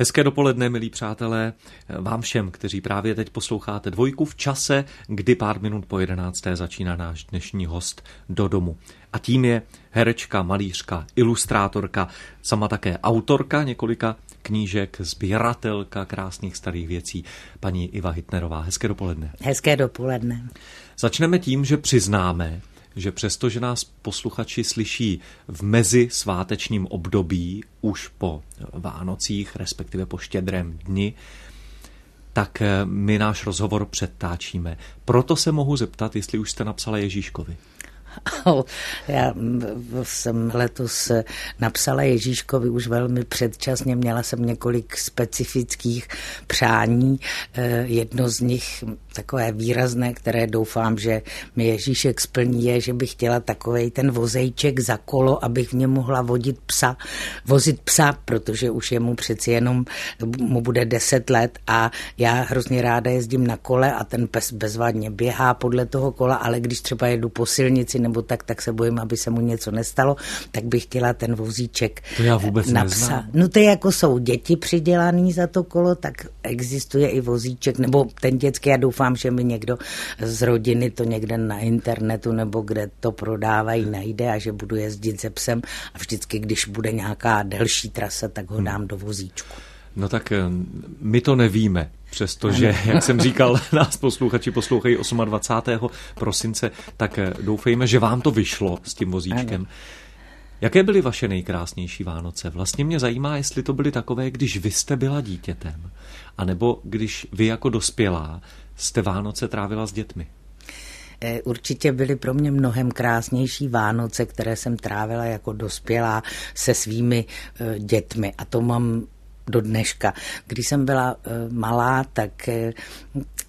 Hezké dopoledne, milí přátelé, vám všem, kteří právě teď posloucháte dvojku v čase, kdy pár minut po jedenácté začíná náš dnešní host do domu. A tím je herečka, malířka, ilustrátorka, sama také autorka několika knížek, sběratelka krásných starých věcí, paní Iva Hitnerová. Hezké dopoledne. Hezké dopoledne. Začneme tím, že přiznáme, že přestože nás posluchači slyší v mezi svátečním období už po Vánocích, respektive po štědrém dni, tak my náš rozhovor předtáčíme. Proto se mohu zeptat, jestli už jste napsala Ježíškovi. Já jsem letos napsala Ježíškovi už velmi předčasně, měla jsem několik specifických přání. Eh, jedno z nich takové výrazné, které doufám, že mi Ježíšek splní, je, že bych chtěla takovej ten vozejček za kolo, abych v něm mohla vodit psa, vozit psa, protože už je mu přeci jenom, mu bude 10 let a já hrozně ráda jezdím na kole a ten pes bezvadně běhá podle toho kola, ale když třeba jedu po silnici nebo tak, tak se bojím, aby se mu něco nestalo, tak bych chtěla ten vozíček to já vůbec na psa. No to jako jsou děti přidělaný za to kolo, tak existuje i vozíček, nebo ten dětský, já doufám, že mi někdo z rodiny to někde na internetu nebo kde to prodávají najde a že budu jezdit se psem a vždycky, když bude nějaká delší trasa, tak ho hmm. dám do vozíčku. No tak eh, my to nevíme, přestože, jak jsem říkal, nás posluchači poslouchají 28. prosince, tak eh, doufejme, že vám to vyšlo s tím vozíčkem. Ano. Jaké byly vaše nejkrásnější Vánoce? Vlastně mě zajímá, jestli to byly takové, když vy jste byla dítětem, anebo když vy jako dospělá jste Vánoce trávila s dětmi. Eh, určitě byly pro mě mnohem krásnější Vánoce, které jsem trávila jako dospělá se svými dětmi. A to mám do dneška. Když jsem byla eh, malá, tak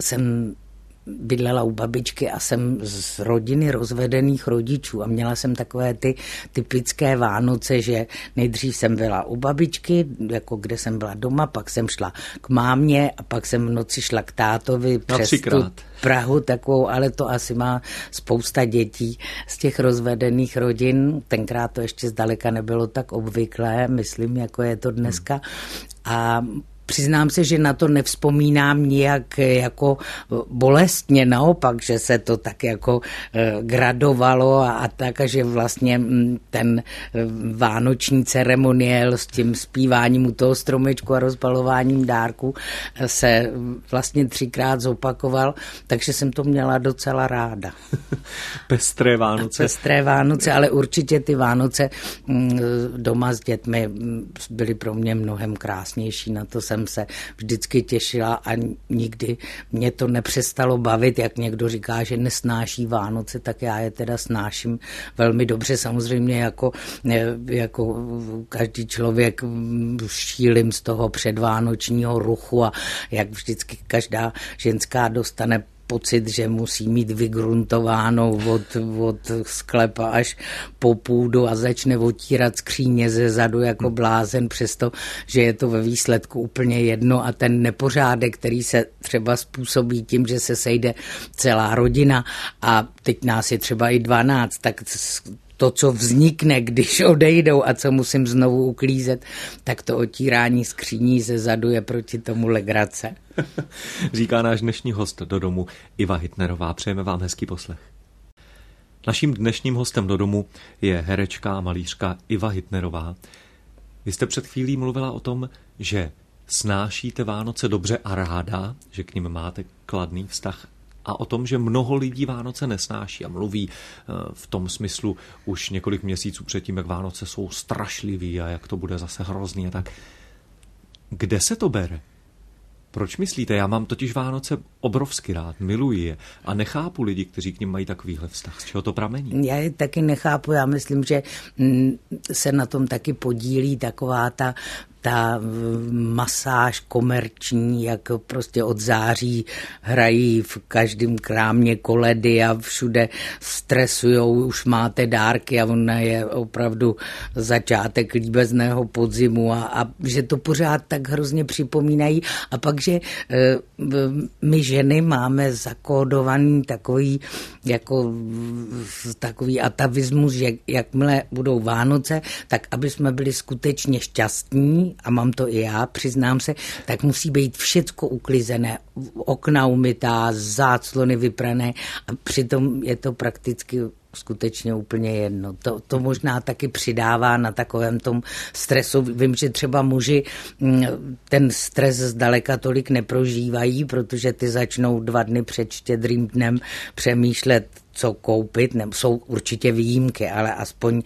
jsem bydlela u babičky a jsem z rodiny rozvedených rodičů a měla jsem takové ty typické Vánoce, že nejdřív jsem byla u babičky, jako kde jsem byla doma, pak jsem šla k mámě a pak jsem v noci šla k tátovi přes tu Prahu takovou, ale to asi má spousta dětí z těch rozvedených rodin. Tenkrát to ještě zdaleka nebylo tak obvyklé, myslím, jako je to dneska. A Přiznám se, že na to nevzpomínám nijak jako bolestně, naopak, že se to tak jako eh, gradovalo a, a tak, a že vlastně mm, ten eh, vánoční ceremoniál s tím zpíváním u toho stromečku a rozpalováním dárku eh, se vlastně třikrát zopakoval, takže jsem to měla docela ráda. Pestré Vánoce. Pestré Vánoce, ale určitě ty Vánoce mm, doma s dětmi mm, byly pro mě mnohem krásnější, na to jsem jsem se vždycky těšila a nikdy mě to nepřestalo bavit, jak někdo říká, že nesnáší Vánoce, tak já je teda snáším velmi dobře, samozřejmě jako, jako každý člověk šílim z toho předvánočního ruchu a jak vždycky každá ženská dostane pocit, že musí mít vygruntováno od, od sklepa až po půdu a začne otírat skříně ze zadu jako blázen, přesto, že je to ve výsledku úplně jedno a ten nepořádek, který se třeba způsobí tím, že se sejde celá rodina a teď nás je třeba i 12, tak to, co vznikne, když odejdou a co musím znovu uklízet, tak to otírání skříní ze zadu je proti tomu legrace. Říká náš dnešní host do domu Iva Hitnerová. Přejeme vám hezký poslech. Naším dnešním hostem do domu je herečka a malířka Iva Hitnerová. Vy jste před chvílí mluvila o tom, že snášíte Vánoce dobře a ráda, že k ním máte kladný vztah a o tom, že mnoho lidí Vánoce nesnáší a mluví eh, v tom smyslu už několik měsíců předtím, jak Vánoce jsou strašlivý a jak to bude zase hrozný a tak. Kde se to bere? Proč myslíte? Já mám totiž Vánoce obrovsky rád, miluji je a nechápu lidi, kteří k ním mají takovýhle vztah. Z čeho to pramení? Já je taky nechápu. Já myslím, že mm, se na tom taky podílí taková ta ta masáž komerční, jak prostě od září hrají v každém krámě koledy a všude stresujou, už máte dárky a ona je opravdu začátek líbezného podzimu a, a že to pořád tak hrozně připomínají. A pak, že e, my ženy máme zakódovaný takový jako takový atavismus, že jakmile budou Vánoce, tak aby jsme byli skutečně šťastní, a mám to i já, přiznám se, tak musí být všecko uklizené, okna umytá, záclony vyprané a přitom je to prakticky skutečně úplně jedno. To, to možná taky přidává na takovém tom stresu. Vím, že třeba muži mm, ten stres zdaleka tolik neprožívají, protože ty začnou dva dny před štědrým dnem přemýšlet, co koupit, nebo jsou určitě výjimky, ale aspoň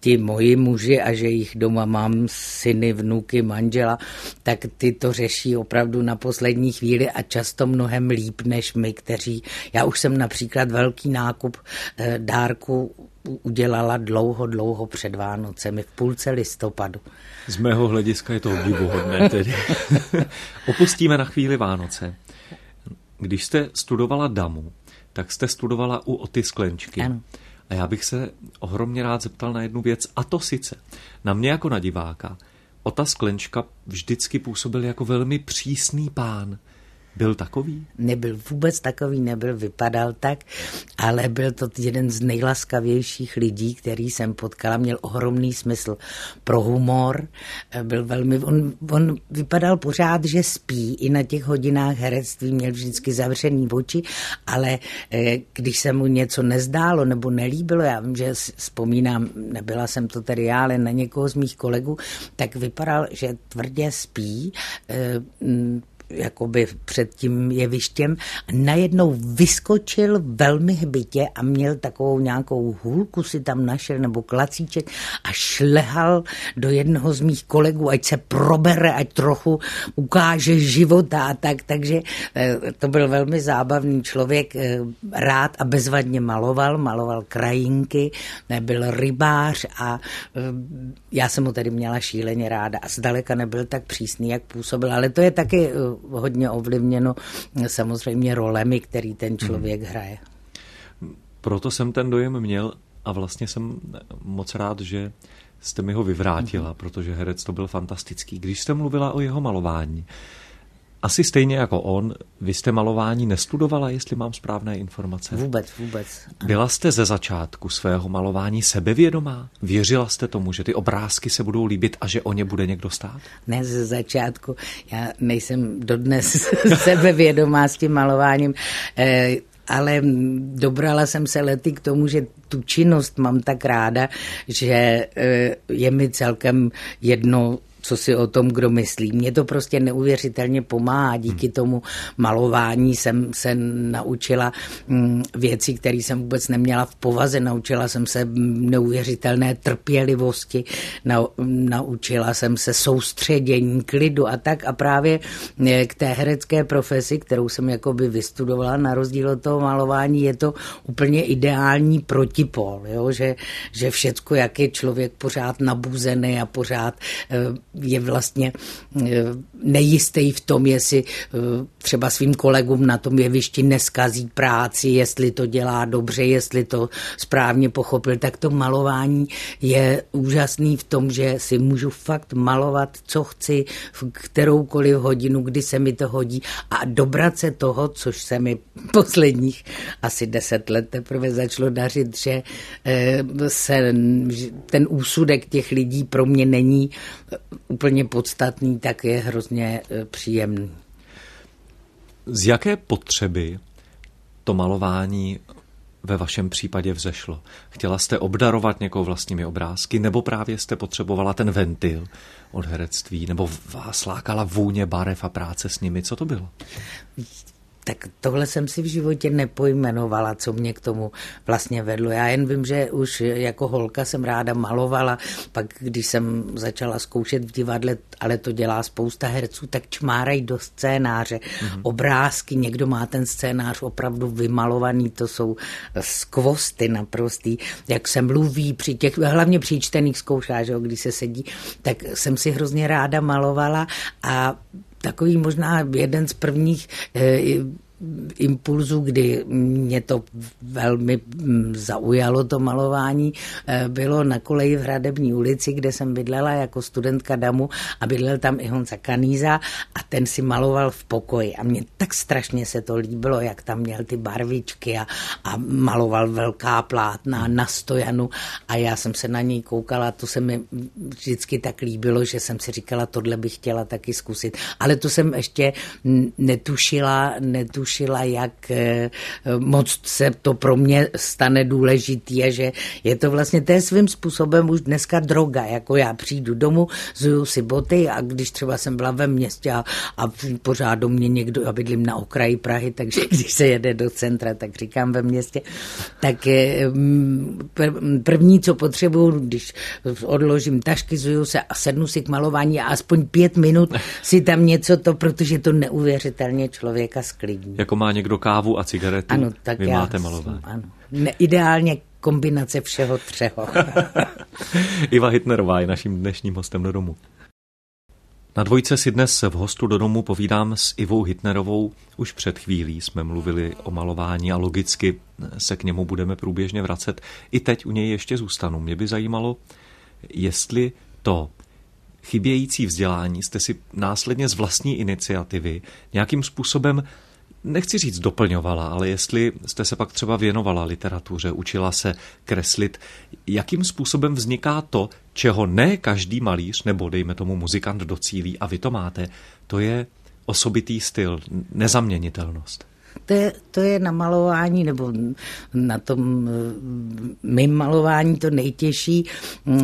ti moji muži a že jich doma mám syny, vnuky, manžela, tak ty to řeší opravdu na poslední chvíli a často mnohem líp než my, kteří, já už jsem například velký nákup eh, dárku udělala dlouho, dlouho před Vánocemi, v půlce listopadu. Z mého hlediska je to obdivuhodné tedy. Opustíme na chvíli Vánoce. Když jste studovala Damu, tak jste studovala u Oty Sklenčky. Ano. A já bych se ohromně rád zeptal na jednu věc, a to sice na mě jako na diváka. Ota Sklenčka vždycky působil jako velmi přísný pán. Byl takový? Nebyl vůbec takový, nebyl, vypadal tak, ale byl to jeden z nejlaskavějších lidí, který jsem potkala, měl ohromný smysl pro humor, byl velmi, on, on vypadal pořád, že spí, i na těch hodinách herectví měl vždycky zavřený oči, ale eh, když se mu něco nezdálo nebo nelíbilo, já vím, že vzpomínám, nebyla jsem to tedy já, ale na někoho z mých kolegů, tak vypadal, že tvrdě spí, eh, jakoby před tím jevištěm a najednou vyskočil velmi hbitě a měl takovou nějakou hůlku si tam našel nebo klacíček a šlehal do jednoho z mých kolegů, ať se probere, ať trochu ukáže života a tak, takže eh, to byl velmi zábavný člověk, eh, rád a bezvadně maloval, maloval krajinky, byl rybář a eh, já jsem ho tady měla šíleně ráda a zdaleka nebyl tak přísný, jak působil, ale to je taky hodně ovlivněno samozřejmě rolemi, který ten člověk hmm. hraje. Proto jsem ten dojem měl a vlastně jsem moc rád, že jste mi ho vyvrátila, hmm. protože herec to byl fantastický. Když jste mluvila o jeho malování, asi stejně jako on, vy jste malování nestudovala, jestli mám správné informace? Vůbec, vůbec. Byla jste ze začátku svého malování sebevědomá? Věřila jste tomu, že ty obrázky se budou líbit a že o ně bude někdo stát? Ne ze začátku. Já nejsem dodnes sebevědomá s tím malováním. Eh, ale dobrala jsem se lety k tomu, že tu činnost mám tak ráda, že eh, je mi celkem jedno, co si o tom kdo myslí. Mě to prostě neuvěřitelně pomáhá. Díky hmm. tomu malování jsem se naučila mm, věci, které jsem vůbec neměla v povaze. Naučila jsem se neuvěřitelné trpělivosti, naučila jsem se soustředění, klidu a tak. A právě eh, k té herecké profesi, kterou jsem jakoby vystudovala, na rozdíl od toho malování, je to úplně ideální protipol, jo? Že, že všecko, jak je člověk pořád nabuzený a pořád eh, je vlastně eh, nejistý v tom, jestli eh, třeba svým kolegům na tom jevišti neskazí práci, jestli to dělá dobře, jestli to správně pochopil, tak to malování je úžasný v tom, že si můžu fakt malovat, co chci, v kteroukoliv hodinu, kdy se mi to hodí a dobrat se toho, což se mi posledních asi deset let teprve začalo dařit, že eh, se ten úsudek těch lidí pro mě není úplně podstatný, tak je hrozně e, příjemný. Z jaké potřeby to malování ve vašem případě vzešlo? Chtěla jste obdarovat někoho vlastními obrázky, nebo právě jste potřebovala ten ventil od herectví, nebo vás lákala vůně barev a práce s nimi? Co to bylo? Tak tohle jsem si v životě nepojmenovala, co mě k tomu vlastně vedlo. Já jen vím, že už jako holka jsem ráda malovala, pak když jsem začala zkoušet v divadle, ale to dělá spousta herců, tak čmárají do scénáře mm-hmm. obrázky, někdo má ten scénář opravdu vymalovaný, to jsou skvosty naprostý, jak se mluví při těch, hlavně při čtených zkoušách, když se sedí, tak jsem si hrozně ráda malovala a takový možná jeden z prvních impulzu, kdy mě to velmi mm, zaujalo, to malování, eh, bylo na koleji v Hradební ulici, kde jsem bydlela jako studentka DAMu a bydlel tam i Honza Kaníza a ten si maloval v pokoji a mně tak strašně se to líbilo, jak tam měl ty barvičky a, a maloval velká plátna na stojanu a já jsem se na něj koukala, to se mi vždycky tak líbilo, že jsem si říkala, tohle bych chtěla taky zkusit. Ale to jsem ještě netušila, netušila, jak eh, moc se to pro mě stane důležitý a že je to vlastně, to svým způsobem už dneska droga, jako já přijdu domů, zuju si boty a když třeba jsem byla ve městě a, a pořád do mě někdo, a bydlím na okraji Prahy, takže když se jede do centra, tak říkám ve městě, tak eh, první, co potřebuju, když odložím tašky, zuju se a sednu si k malování a aspoň pět minut si tam něco to, protože to neuvěřitelně člověka sklidní. Jako má někdo kávu a cigaretu, ano, tak vy já máte malování. Ano. Ne, ideálně kombinace všeho třeho. Iva Hitnerová je naším dnešním hostem do domu. Na dvojce si dnes v hostu do domu povídám s Ivou Hitnerovou. Už před chvílí jsme mluvili o malování a logicky se k němu budeme průběžně vracet. I teď u něj ještě zůstanu. Mě by zajímalo, jestli to chybějící vzdělání jste si následně z vlastní iniciativy nějakým způsobem nechci říct doplňovala, ale jestli jste se pak třeba věnovala literatuře, učila se kreslit, jakým způsobem vzniká to, čeho ne každý malíř nebo dejme tomu muzikant docílí a vy to máte, to je osobitý styl, nezaměnitelnost. To je, to je na malování, nebo na tom mým malování to nejtěžší,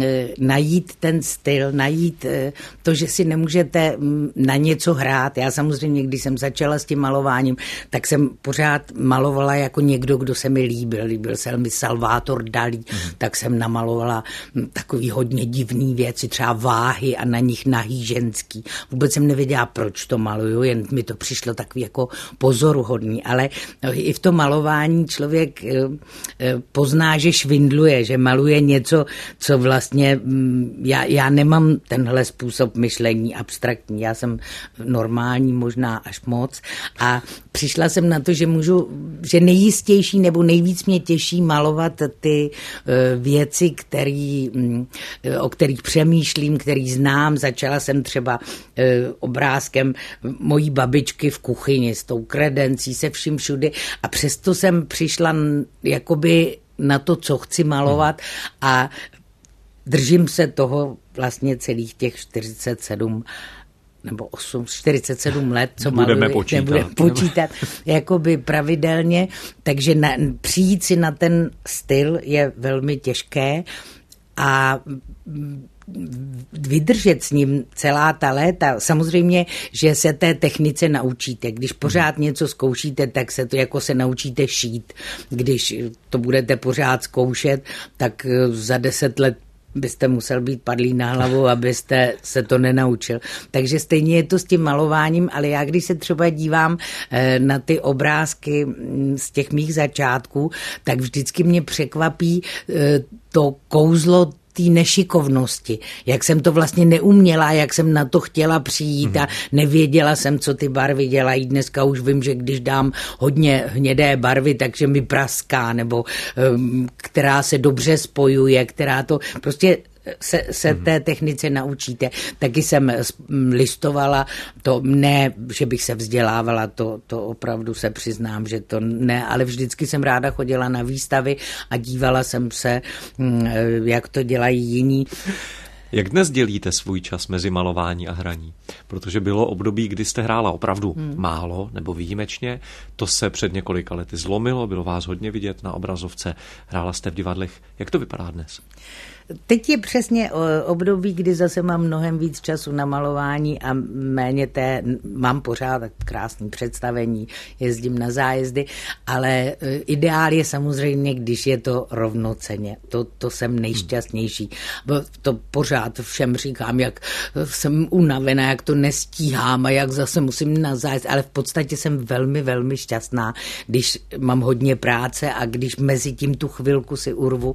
eh, najít ten styl, najít eh, to, že si nemůžete mm, na něco hrát. Já samozřejmě, když jsem začala s tím malováním, tak jsem pořád malovala jako někdo, kdo se mi líbil. Líbil se mi Salvator Dalí, mm. tak jsem namalovala hm, takový hodně divný věci, třeba váhy a na nich nahý ženský. Vůbec jsem nevěděla, proč to maluju, jen mi to přišlo takový jako pozoruhodný ale i v tom malování člověk eh, eh, pozná, že švindluje, že maluje něco, co vlastně mm, já, já nemám tenhle způsob myšlení abstraktní, já jsem normální možná až moc a přišla jsem na to, že můžu, že nejistější nebo nejvíc mě těší malovat ty eh, věci, který, mm, o kterých přemýšlím, který znám. Začala jsem třeba obrázkem mojí babičky v kuchyni s tou kredencí, se vším všudy. A přesto jsem přišla jakoby na to, co chci malovat a držím se toho vlastně celých těch 47 nebo 8, 47 let, co nebudeme maluji, počítat. nebudeme. počítat, jakoby pravidelně, takže na, přijít si na ten styl je velmi těžké a vydržet s ním celá ta léta. Samozřejmě, že se té technice naučíte. Když pořád něco zkoušíte, tak se to jako se naučíte šít. Když to budete pořád zkoušet, tak eh, za deset let byste musel být padlý na hlavu, abyste se to nenaučil. Takže stejně je to s tím malováním, ale já když se třeba dívám eh, na ty obrázky mm, z těch mých začátků, tak vždycky mě překvapí eh, to kouzlo té nešikovnosti, jak jsem to vlastně neuměla, jak jsem na to chtěla přijít a mhm. nevěděla jsem, co ty barvy dělají. Dneska už vím, že když dám hodně hnědé barvy, takže mi praská, nebo um, která se dobře spojuje, která to prostě se, se mm té technice naučíte. Taky jsem listovala, to ne, že bych se vzdělávala, to, to opravdu se přiznám, že to ne, ale vždycky jsem ráda chodila na výstavy a dívala jsem se, mm, jak to dělají jiní. Jak dnes dělíte svůj čas mezi malování a hraní? Protože bylo období, kdy jste hrála opravdu hmm. málo nebo výjimečně. To se před několika lety zlomilo, bylo vás hodně vidět na obrazovce, hrála jste v divadlech. Jak to vypadá dnes? Teď je přesně období, kdy zase mám mnohem víc času na malování a méně té, mám pořád krásné představení, jezdím na zájezdy, ale e, ideál je samozřejmě, když je to rovnoceně. To, to jsem nejšťastnější. To pořád všem říkám, jak jsem unavená, jak to nestíhám a jak zase musím na zájezd, ale v podstatě jsem velmi, velmi šťastná, když mám hodně práce a když mezi tím tu chvilku si urvu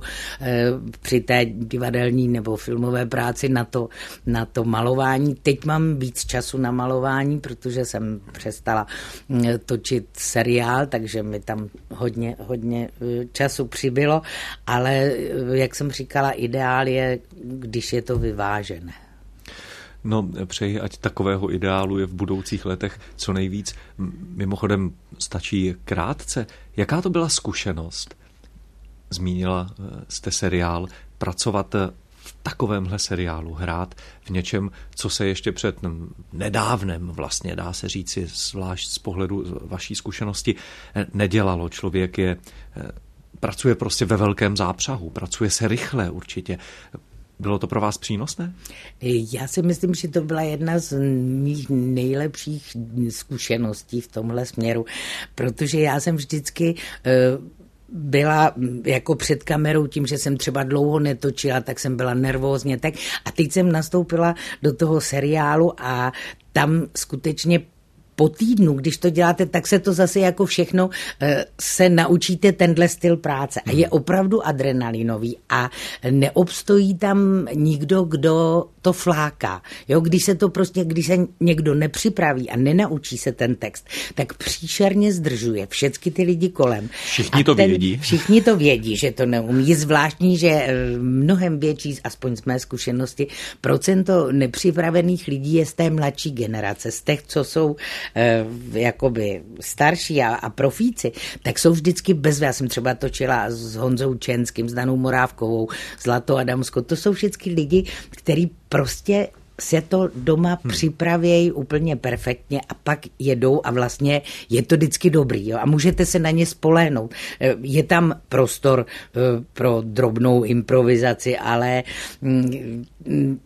při té divadelní nebo filmové práci na to, na to malování. Teď mám víc času na malování, protože jsem přestala mm, točit seriál, takže mi tam hodně, hodně e, času přibylo, ale e, jak jsem říkala, ideál je, když je to vyvážené. No, přeji, ať takového ideálu je v budoucích letech co nejvíc. Mimochodem, stačí krátce. Jaká to byla zkušenost? Zmínila eh, jste seriál, pracovat eh, v takovémhle seriálu, hrát v něčem, co se ještě před nedávnem, vlastně dá se říci, zvlášť z pohledu vaší zkušenosti, eh, nedělalo. Člověk je pracuje prostě ve velkém zápřahu, pracuje se rychle určitě. Bylo to pro vás přínosné? Já si myslím, že to byla jedna z mých nejlepších zkušeností v tomhle směru, protože já jsem vždycky eh, byla jako před kamerou tím, že jsem třeba dlouho netočila, tak jsem byla nervózně tak a teď jsem nastoupila do toho seriálu a tam skutečně po týdnu, když to děláte, tak se to zase jako všechno eh, se naučíte tenhle styl práce. A je opravdu adrenalinový a neobstojí tam nikdo, kdo to fláká. Jo, když se to prostě, když se někdo nepřipraví a nenaučí se ten text, tak příšerně zdržuje všechny ty lidi kolem. Všichni a to ten, vědí. Všichni to vědí, že to neumí. Je zvláštní, že eh, mnohem větší, aspoň z mé zkušenosti, procento nepřipravených lidí je z té mladší generace, z těch, co jsou jakoby starší a, a profíci, tak jsou vždycky bez. Já jsem třeba točila s Honzou Čenským, s Danou Morávkovou, Zlatou Adamskou. To jsou všichni lidi, kteří prostě se to doma hmm. připravějí úplně perfektně a pak jedou a vlastně je to vždycky dobrý jo? a můžete se na ně spolehnout. Eh, je tam prostor eh, pro drobnou improvizaci, ale mm, mm,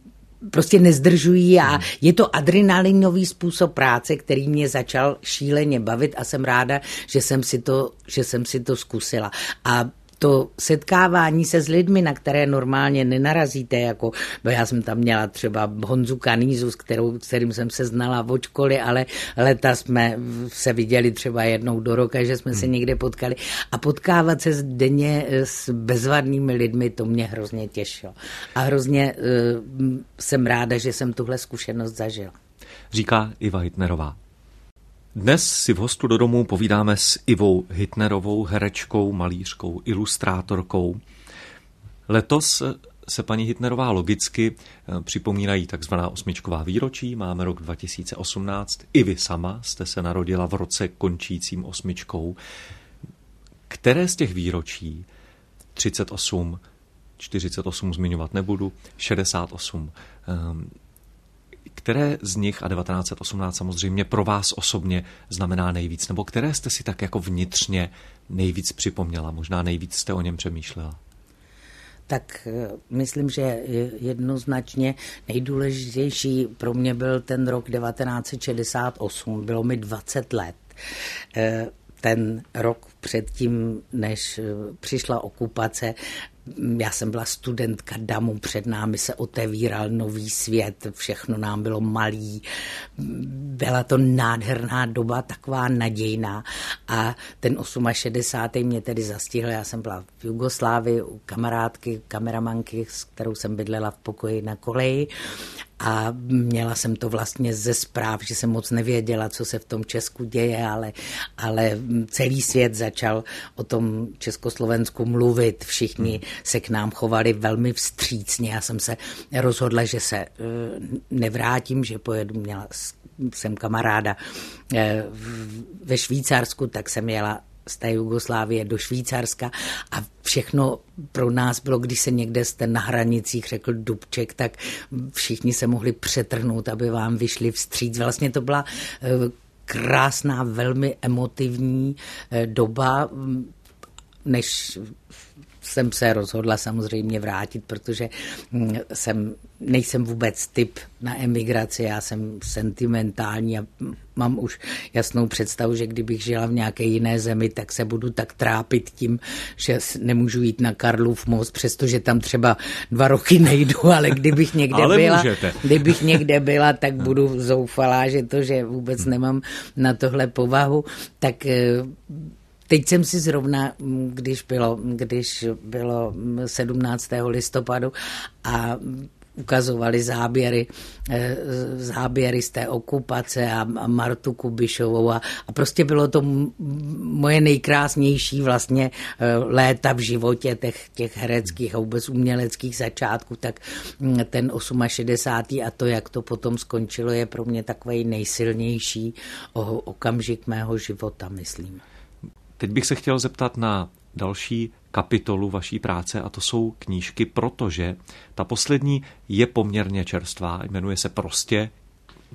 prostě nezdržují a hmm. je to adrenalinový způsob práce, který mě začal šíleně bavit a jsem ráda, že jsem si to, že jsem si to zkusila. A to setkávání se s lidmi, na které normálně nenarazíte, jako já jsem tam měla třeba Honzu Kanízu, s, kterou, s kterým jsem se znala v očkoli, ale leta jsme se viděli třeba jednou do roka, že jsme hmm. se někde potkali a potkávat se denně s bezvadnými lidmi, to mě hrozně těšilo. A hrozně uh, jsem ráda, že jsem tuhle zkušenost zažila. Říká Iva Hitnerová. Dnes si v hostu do domu povídáme s Ivou Hitnerovou, herečkou, malířkou, ilustrátorkou. Letos se paní Hitnerová logicky eh, připomínají takzvaná osmičková výročí. Máme rok 2018. I vy sama jste se narodila v roce končícím osmičkou. Které z těch výročí 38, 48 zmiňovat nebudu, 68 které z nich a 1918 samozřejmě pro vás osobně znamená nejvíc? Nebo které jste si tak jako vnitřně nejvíc připomněla? Možná nejvíc jste o něm přemýšlela? tak eh, myslím, že jednoznačně nejdůležitější pro mě byl ten rok 1968. Bylo mi 20 let. Eh, ten rok předtím, než eh, přišla okupace, já jsem byla studentka DAMu, před námi se otevíral nový svět, všechno nám bylo malý. Byla to nádherná doba, taková nadějná. A ten 68. mě tedy zastihl, já jsem byla v Jugoslávii u kamarádky, kameramanky, s kterou jsem bydlela v pokoji na koleji a měla jsem to vlastně ze zpráv, že jsem moc nevěděla, co se v tom Česku děje, ale, ale celý svět začal o tom Československu mluvit. Všichni hmm. Se k nám chovali velmi vstřícně. Já jsem se rozhodla, že se eh, nevrátím, že pojedu, měla jsem kamaráda eh, ve Švýcarsku, tak jsem jela z té Jugoslávie do Švýcarska a všechno pro nás bylo, když se někde jste na hranicích řekl Dubček, tak všichni se mohli přetrhnout, aby vám vyšli vstříc. Vlastně to byla eh, krásná, velmi emotivní doba, než jsem se rozhodla samozřejmě vrátit, protože hm, jsem, nejsem vůbec typ na emigraci, já jsem sentimentální a mám už jasnou představu, že kdybych žila v nějaké jiné zemi, tak se budu tak trápit tím, že nemůžu jít na Karlův most, přestože tam třeba dva roky nejdu, ale kdybych někde ale byla, můžete. kdybych někde byla, tak budu zoufalá, že to, že vůbec nemám na tohle povahu, tak eh, teď jsem si zrovna, když bylo, když bylo 17. listopadu a ukazovali záběry, eh, záběry z té okupace a, a Martu Kubišovou a, a prostě bylo to moje nejkrásnější vlastně eh, léta v životě těch, těch hereckých a vůbec uměleckých začátků, tak mm, ten 68. a to, jak to potom skončilo, je pro mě takový nejsilnější okamžik mého života, myslím. Teď bych se chtěl zeptat na další kapitolu vaší práce a to jsou knížky, protože ta poslední je poměrně čerstvá, jmenuje se prostě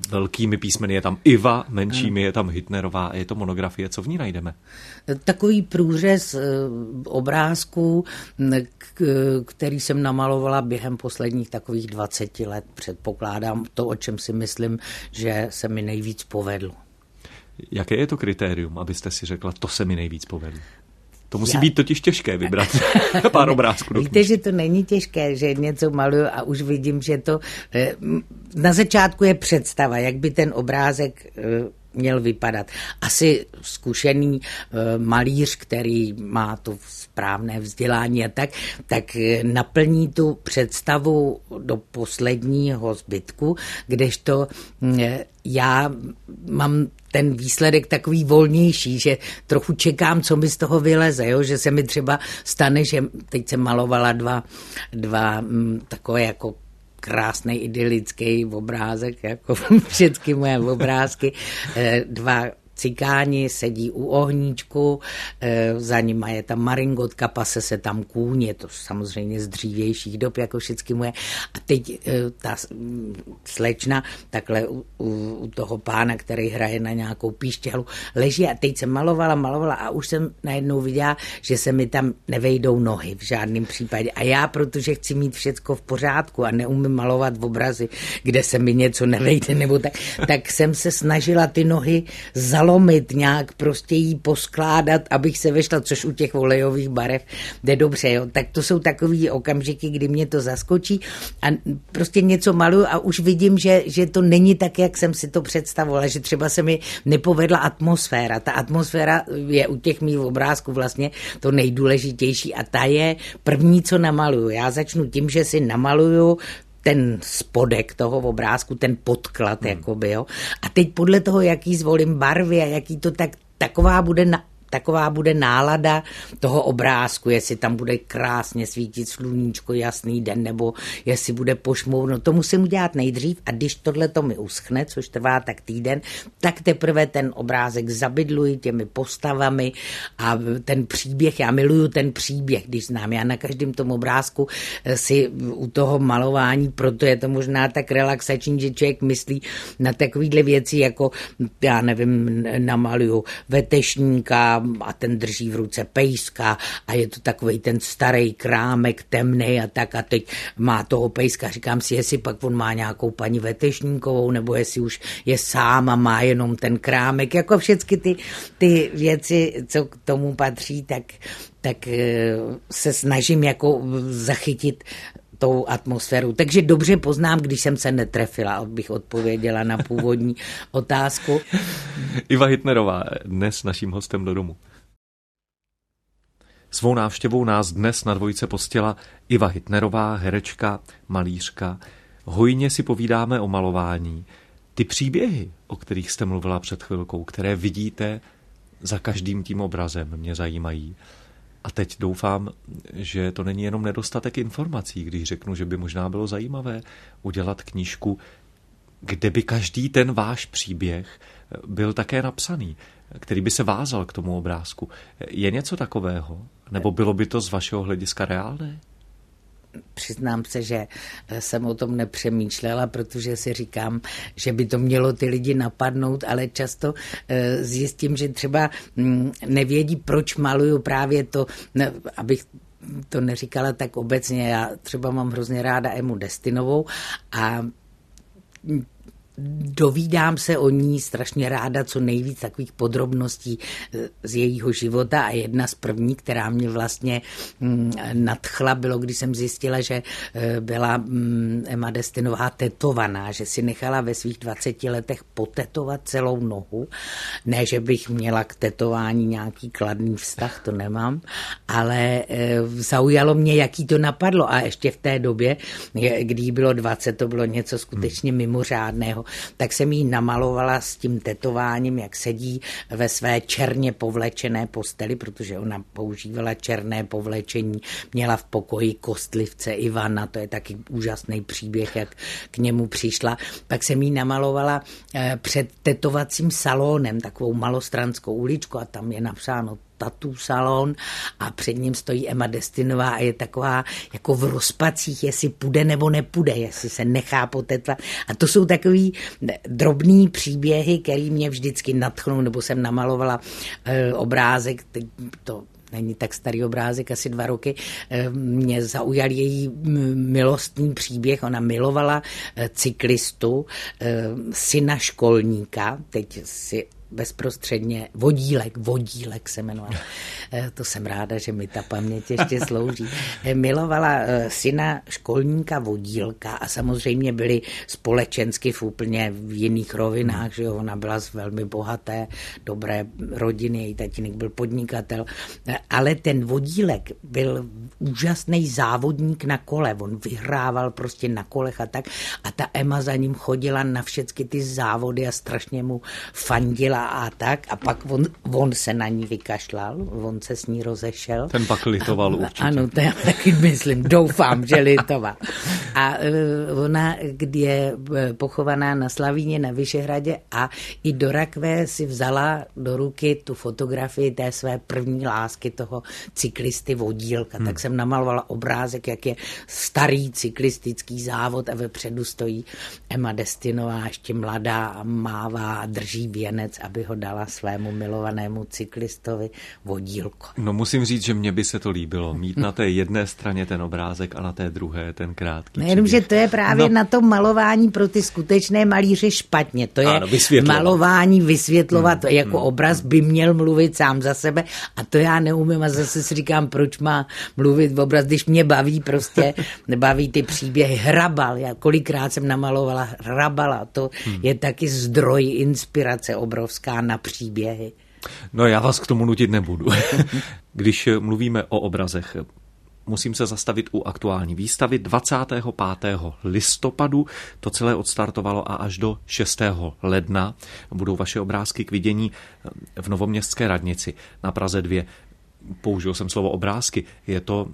velkými písmeny je tam Iva, menšími je tam Hitnerová a je to monografie. Co v ní najdeme? Takový průřez eh, obrázků, který jsem namalovala během posledních takových 20 let. Předpokládám to, o čem si myslím, že se mi nejvíc povedlo. Jaké je to kritérium, abyste si řekla, to se mi nejvíc povedlo? To musí Já... být totiž těžké vybrat pár obrázků. Víte, že to není těžké, že něco maluju a už vidím, že to eh, na začátku je představa, jak by ten obrázek eh, měl vypadat. Asi zkušený e, malíř, který má to správné vzdělání a tak, tak naplní tu představu do posledního zbytku, kdežto e, já mám ten výsledek takový volnější, že trochu čekám, co mi z toho vyleze, jo? že se mi třeba stane, že teď jsem malovala dva, dva m, takové jako krásný idylický obrázek, jako všechny moje obrázky, eh, dva cikáni sedí u ohníčku, eh, za nima je tam maringotka, pase se tam kůň, je to samozřejmě z dřívějších dob, jako všechny moje. A teď eh, ta slečna takhle u, u, u toho pána, který hraje na nějakou píšťalu, leží a teď jsem malovala, malovala a už jsem najednou viděla, že se mi tam nevejdou nohy v žádném případě. A já, protože chci mít všecko v pořádku a neumím malovat v obrazy, kde se mi něco nevejde, nebo tak, tak jsem se snažila ty nohy zalovat zalomit, nějak prostě jí poskládat, abych se vešla, což u těch olejových barev jde dobře. Jo. Tak to jsou takový okamžiky, kdy mě to zaskočí a prostě něco maluju a už vidím, že, že to není tak, jak jsem si to představovala, že třeba se mi nepovedla atmosféra. Ta atmosféra je u těch mých obrázků vlastně to nejdůležitější a ta je první, co namaluju. Já začnu tím, že si namaluju ten spodek toho obrázku, ten podklad, hmm. jakoby, jo. A teď podle toho, jaký zvolím barvy a jaký to tak, taková bude na, taková bude nálada toho obrázku, jestli tam bude krásně svítit sluníčko, jasný den, nebo jestli bude pošmourno. To musím udělat nejdřív a když tohle to mi uschne, což trvá tak týden, tak teprve ten obrázek zabydluji těmi postavami a ten příběh, já miluju ten příběh, když znám. Já na každém tom obrázku eh, si u toho malování, proto je to možná tak relaxační, že člověk myslí na takovýhle věci, jako já nevím, namaluju vetešníka, a ten drží v ruce pejska a je to takový ten starý krámek temný a tak a teď má toho pejska. Říkám si, jestli pak on má nějakou paní Vetešníkovou nebo jestli už je sám a má jenom ten krámek. Jako všechny ty, ty věci, co k tomu patří, tak, tak eh, se snažím jako zachytit tou atmosférou. Takže dobře poznám, když jsem se netrefila, abych odpověděla na původní otázku. Iva Hitnerová, dnes naším hostem do domu. Svou návštěvou nás dnes na dvojce postila Iva Hitnerová, herečka, malířka. Hojně si povídáme o malování. Ty příběhy, o kterých jste mluvila před chvilkou, které vidíte za každým tím obrazem, mě zajímají. A teď doufám, že to není jenom nedostatek informací, když řeknu, že by možná bylo zajímavé udělat knížku, kde by každý ten váš příběh byl také napsaný, který by se vázal k tomu obrázku. Je něco takového? Nebo bylo by to z vašeho hlediska reálné? Přiznám se, že jsem o tom nepřemýšlela, protože si říkám, že by to mělo ty lidi napadnout, ale často eh, zjistím, že třeba mm, nevědí, proč maluju právě to, abych to neříkala tak obecně. Já třeba mám hrozně ráda Emu Destinovou a dovídám se o ní strašně ráda, co nejvíc takových podrobností eh, z jejího života. A jedna z první, která mě vlastně mm, nadchla, bylo, když jsem zjistila, že eh, byla mm, Emma Destinová tetovaná, že si nechala ve svých 20 letech potetovat celou nohu. Ne, že bych měla k tetování nějaký kladný vztah, to nemám, ale eh, zaujalo mě, jaký to napadlo. A ještě v té době, kdy bylo 20, to bylo něco skutečně mimořádného tak jsem jí namalovala s tím tetováním, jak sedí ve své černě povlečené posteli, protože ona používala černé povlečení, měla v pokoji kostlivce Ivana, to je taky úžasný příběh, jak k němu přišla. Pak jsem jí namalovala eh, před tetovacím salónem, takovou malostranskou uličku a tam je napsáno tatu salon a před ním stojí Emma Destinová a je taková jako v rozpacích, jestli půjde nebo nepůjde, jestli se nechá potetvat. A to jsou takový drobný příběhy, který mě vždycky natchnou, nebo jsem namalovala e, obrázek, to není tak starý obrázek, asi dva roky, e, mě zaujal její milostný příběh. Ona milovala e, cyklistu, syna školníka, teď si bezprostředně Vodílek, Vodílek se jmenoval. Eh, to jsem ráda, že mi ta paměť ještě slouží. Eh, milovala eh, syna školníka Vodílka a samozřejmě byli společensky v úplně v jiných rovinách, že jo? ona byla z velmi bohaté, dobré rodiny, její tatínek byl podnikatel, ale ten Vodílek byl úžasný závodník na kole, on vyhrával prostě na kolech a tak a ta Emma za ním chodila na všechny ty závody a strašně mu fandila a tak a pak on, on se na ní vykašlal, on se s ní rozešel. Ten pak litoval určitě. Ano, to já taky myslím, doufám, že litoval. A e, ona, kdy je e, pochovaná na Slavíně na Vyšehradě a i do rakve si vzala do ruky tu fotografii té své první lásky toho cyklisty vodílka. Hmm. Tak jsem namalovala obrázek, jak je starý cyklistický závod a vepředu stojí Emma Destinová, ještě mladá a mává a drží věnec a aby ho dala svému milovanému cyklistovi vodílko. No musím říct, že mně by se to líbilo, mít na té jedné straně ten obrázek a na té druhé ten krátký no, Jenom, že to je právě no. na tom malování pro ty skutečné malíře špatně. To je ano, malování, vysvětlovat, hmm, jako hmm, obraz by měl mluvit sám za sebe a to já neumím a zase si říkám, proč má mluvit v obraz, když mě baví prostě, baví ty příběhy. Hrabal, já kolikrát jsem namalovala hrabala, to hmm. je taky zdroj inspirace obrovské obrovská na příběhy. No já vás k tomu nutit nebudu. Když mluvíme o obrazech, musím se zastavit u aktuální výstavy 25. listopadu. To celé odstartovalo a až do 6. ledna budou vaše obrázky k vidění v Novoměstské radnici na Praze 2. Použil jsem slovo obrázky. Je to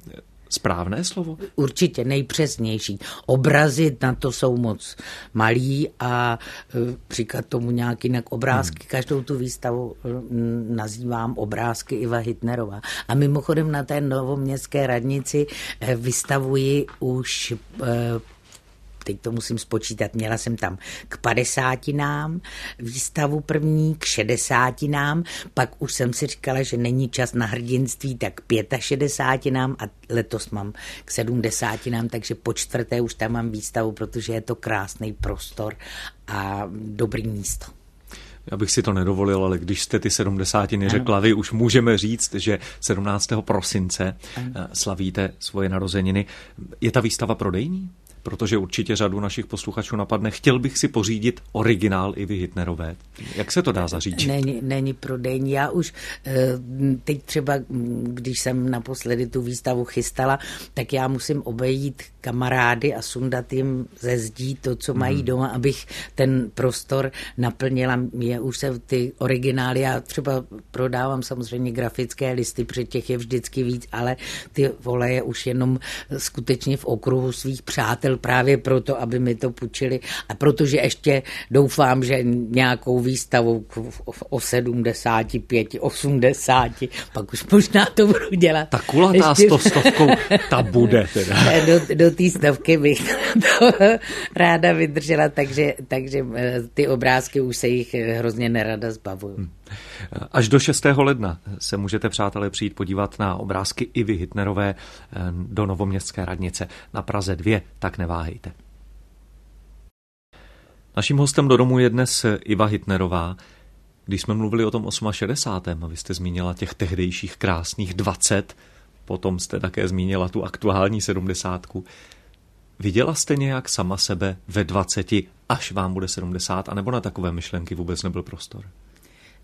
správné slovo? Určitě nejpřesnější. Obrazy na to jsou moc malí a e, říkat tomu nějak jinak obrázky. Hmm. Každou tu výstavu e, nazývám obrázky Iva Hitnerová. A mimochodem na té novoměstské radnici e, vystavuji už teď to musím spočítat, měla jsem tam k 50 nám výstavu první, k 60 nám, pak už jsem si říkala, že není čas na hrdinství, tak k 65 nám a letos mám k 70 nám, takže po čtvrté už tam mám výstavu, protože je to krásný prostor a dobrý místo. Já bych si to nedovolil, ale když jste ty sedmdesátiny řekla vy, už můžeme říct, že 17. prosince ano. Eh, slavíte svoje narozeniny. Je ta výstava prodejní? Protože určitě řadu našich posluchačů napadne, chtěl bych si pořídit originál Ivy Hitnerové. Jak se to dá zařídit? Není, není prodejní. Já už eh, teď třeba, když jsem naposledy tu výstavu chystala, tak já musím obejít kamarády a sundat jim ze zdí to, co mají hmm. doma, abych ten prostor naplnila. Je už se ty originály, já třeba prodávám samozřejmě grafické listy, protože těch je vždycky víc, ale ty voleje už jenom skutečně v okruhu svých přátel právě proto, aby mi to půjčili a protože ještě doufám, že nějakou výstavu o 75, 80, pak už možná to budu dělat. Ta kulatá ještě... stovkou, ta bude teda. Do, do té stovky bych to ráda vydržela, takže, takže eh, ty obrázky už se jich hrozně nerada zbavuju. Hmm. Až do 6. ledna se můžete, přátelé, přijít podívat na obrázky Ivy Hitnerové eh, do Novoměstské radnice na Praze 2, tak neváhejte. Naším hostem do domu je dnes Iva Hitnerová. Když jsme mluvili o tom 68. a vy jste zmínila těch tehdejších krásných 20, potom jste také zmínila tu aktuální 70. Viděla jste nějak sama sebe ve 20, až vám bude 70, anebo na takové myšlenky vůbec nebyl prostor?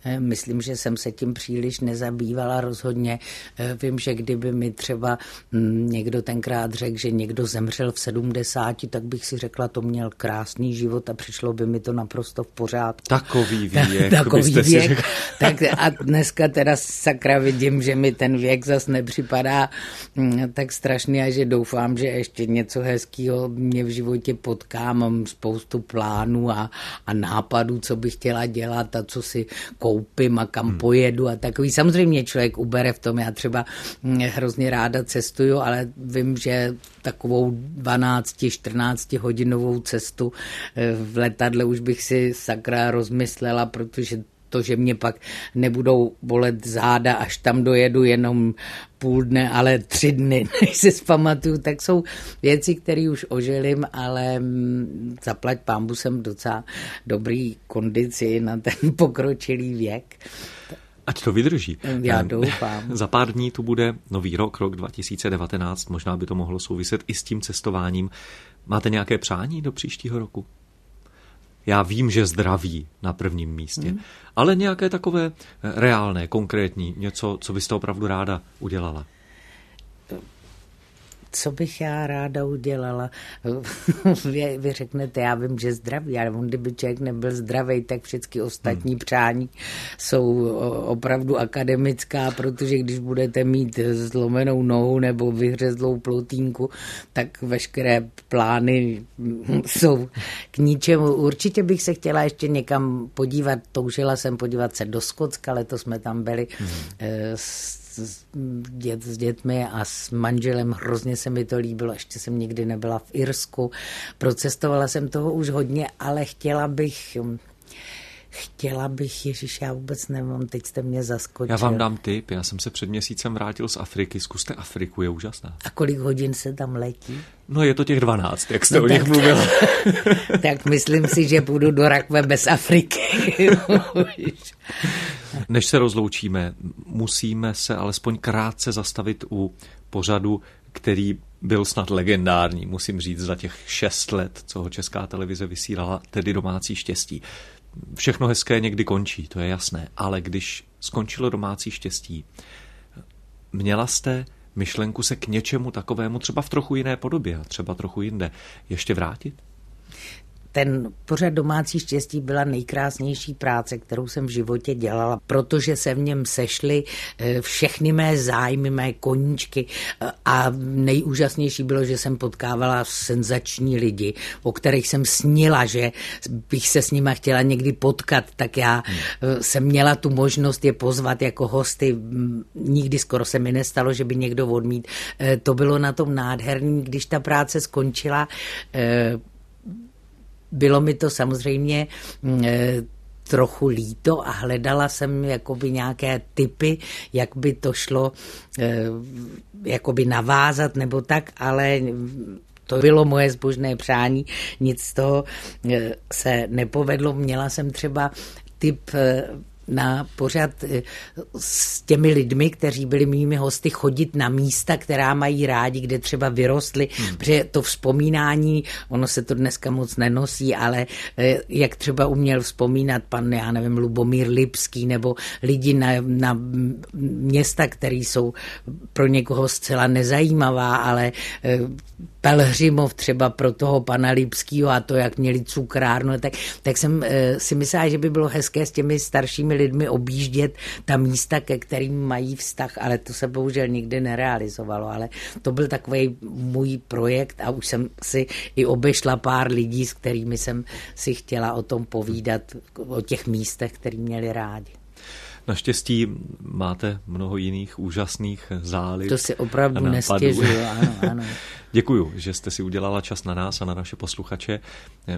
Eh, myslím, že jsem se tím příliš nezabývala rozhodně. Eh, vím, že kdyby mi třeba hm, někdo tenkrát řekl, že někdo zemřel v 70, tak bych si řekla, to měl krásný život a přišlo by mi to naprosto v pořádku. Takový věk. Takový věk. Tak a dneska teda sakra vidím, že mi ten věk zas nepřipadá hm, tak strašný a že doufám, že ještě něco hezkého mě v životě potká. Mám spoustu plánů a, a nápadů, co bych chtěla dělat a co si kou koupím a kam hmm. pojedu a takový. Samozřejmě člověk ubere v tom, já třeba hm, hrozně ráda cestuju, ale vím, že takovou 12-14 hodinovou cestu eh, v letadle už bych si sakra rozmyslela, protože to, že mě pak nebudou bolet záda, až tam dojedu jenom půl dne, ale tři dny, než se zpamatuju, tak jsou věci, které už oželím, ale mm, zaplať pámbu jsem docela dobrý kondici na ten pokročilý věk. Ať to vydrží. Já doufám. Za pár dní tu bude nový rok, rok 2019. Možná by to mohlo souviset i s tím cestováním. Máte nějaké přání do příštího roku? Já vím, že zdraví na prvním místě, hmm. ale nějaké takové eh, reálné, konkrétní, něco, co byste opravdu ráda udělala co bych já ráda udělala? vy, vy řeknete, já vím, že zdraví, ale on, kdyby člověk nebyl zdravý, tak všechny ostatní hmm. přání jsou opravdu akademická, protože když budete mít zlomenou nohu nebo vyhřezlou plotínku, tak veškeré plány jsou k ničemu. Určitě bych se chtěla ještě někam podívat, toužila jsem podívat se do Skotska, letos jsme tam byli hmm. s s, dět, s dětmi a s manželem. Hrozně se mi to líbilo, ještě jsem nikdy nebyla v Irsku. Procestovala jsem toho už hodně, ale chtěla bych Chtěla bych, Ježíš, já vůbec nemám, teď jste mě zaskočil. Já vám dám tip, já jsem se před měsícem vrátil z Afriky, zkuste Afriku, je úžasná. A kolik hodin se tam letí? No je to těch 12, jak jste no, o nich mluvil. tak myslím si, že půjdu do rakve bez Afriky. Než se rozloučíme, musíme se alespoň krátce zastavit u pořadu, který byl snad legendární, musím říct, za těch šest let, co ho česká televize vysílala, tedy domácí štěstí. Všechno hezké někdy končí, to je jasné, ale když skončilo domácí štěstí, měla jste myšlenku se k něčemu takovému, třeba v trochu jiné podobě třeba trochu jinde, ještě vrátit? Ten pořad domácí štěstí byla nejkrásnější práce, kterou jsem v životě dělala, protože se v něm sešly eh, všechny mé zájmy, mé koníčky eh, a nejúžasnější bylo, že jsem potkávala senzační lidi, o kterých jsem snila, že bych se s nima chtěla někdy potkat, tak já hmm. Eh, jsem měla tu možnost je pozvat jako hosty. Nikdy skoro se mi nestalo, že by někdo odmít. To bylo na tom nádherný, když ta práce skončila bylo mi to samozřejmě mm, e, trochu líto a hledala jsem jakoby nějaké typy, jak by to šlo e, jakoby navázat nebo tak, ale to bylo moje zbožné přání, nic z toho e, se nepovedlo. Měla jsem třeba typ na pořad eh, s těmi lidmi, kteří byli mými hosty, chodit na místa, která mají rádi, kde třeba vyrostli, hmm. protože to vzpomínání, ono se to dneska moc nenosí, ale eh, jak třeba uměl vzpomínat pan, já nevím, Lubomír Lipský nebo lidi na, na města, které jsou pro někoho zcela nezajímavá, ale eh, Pelhřimov třeba pro toho pana Lipského a to, jak měli cukrárnu, tak, tak jsem si myslela, že by bylo hezké s těmi staršími lidmi objíždět ta místa, ke kterým mají vztah, ale to se bohužel nikdy nerealizovalo, ale to byl takový můj projekt a už jsem si i obešla pár lidí, s kterými jsem si chtěla o tom povídat, o těch místech, který měli rádi. Naštěstí máte mnoho jiných úžasných záliv. To si opravdu nestěžuju, ano, ano. Děkuju, že jste si udělala čas na nás a na naše posluchače.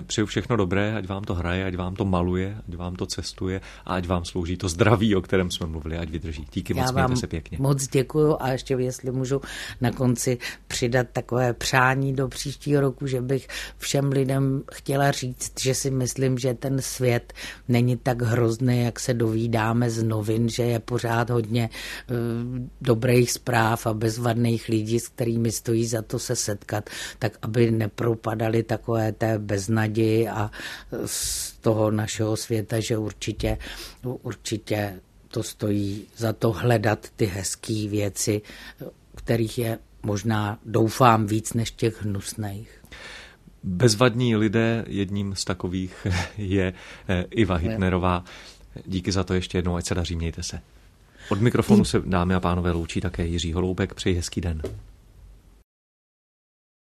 Přeju všechno dobré, ať vám to hraje, ať vám to maluje, ať vám to cestuje a ať vám slouží to zdraví, o kterém jsme mluvili, ať vydrží. Díky Já moc, vám se pěkně. Moc děkuju a ještě jestli můžu na konci přidat takové přání do příštího roku, že bych všem lidem chtěla říct, že si myslím, že ten svět není tak hrozný, jak se dovídáme z novin, že je pořád hodně uh, dobrých zpráv a bezvadných lidí, s kterými stojí za to se setkat, tak aby nepropadali takové té beznaději a z toho našeho světa, že určitě, určitě to stojí za to hledat ty hezké věci, kterých je možná, doufám, víc než těch hnusných. Bezvadní lidé, jedním z takových je eh, Iva Hitnerová. Díky za to ještě jednou, ať se daří, mějte se. Od mikrofonu se, dámy a pánové, loučí také Jiří Holoubek. Přeji hezký den.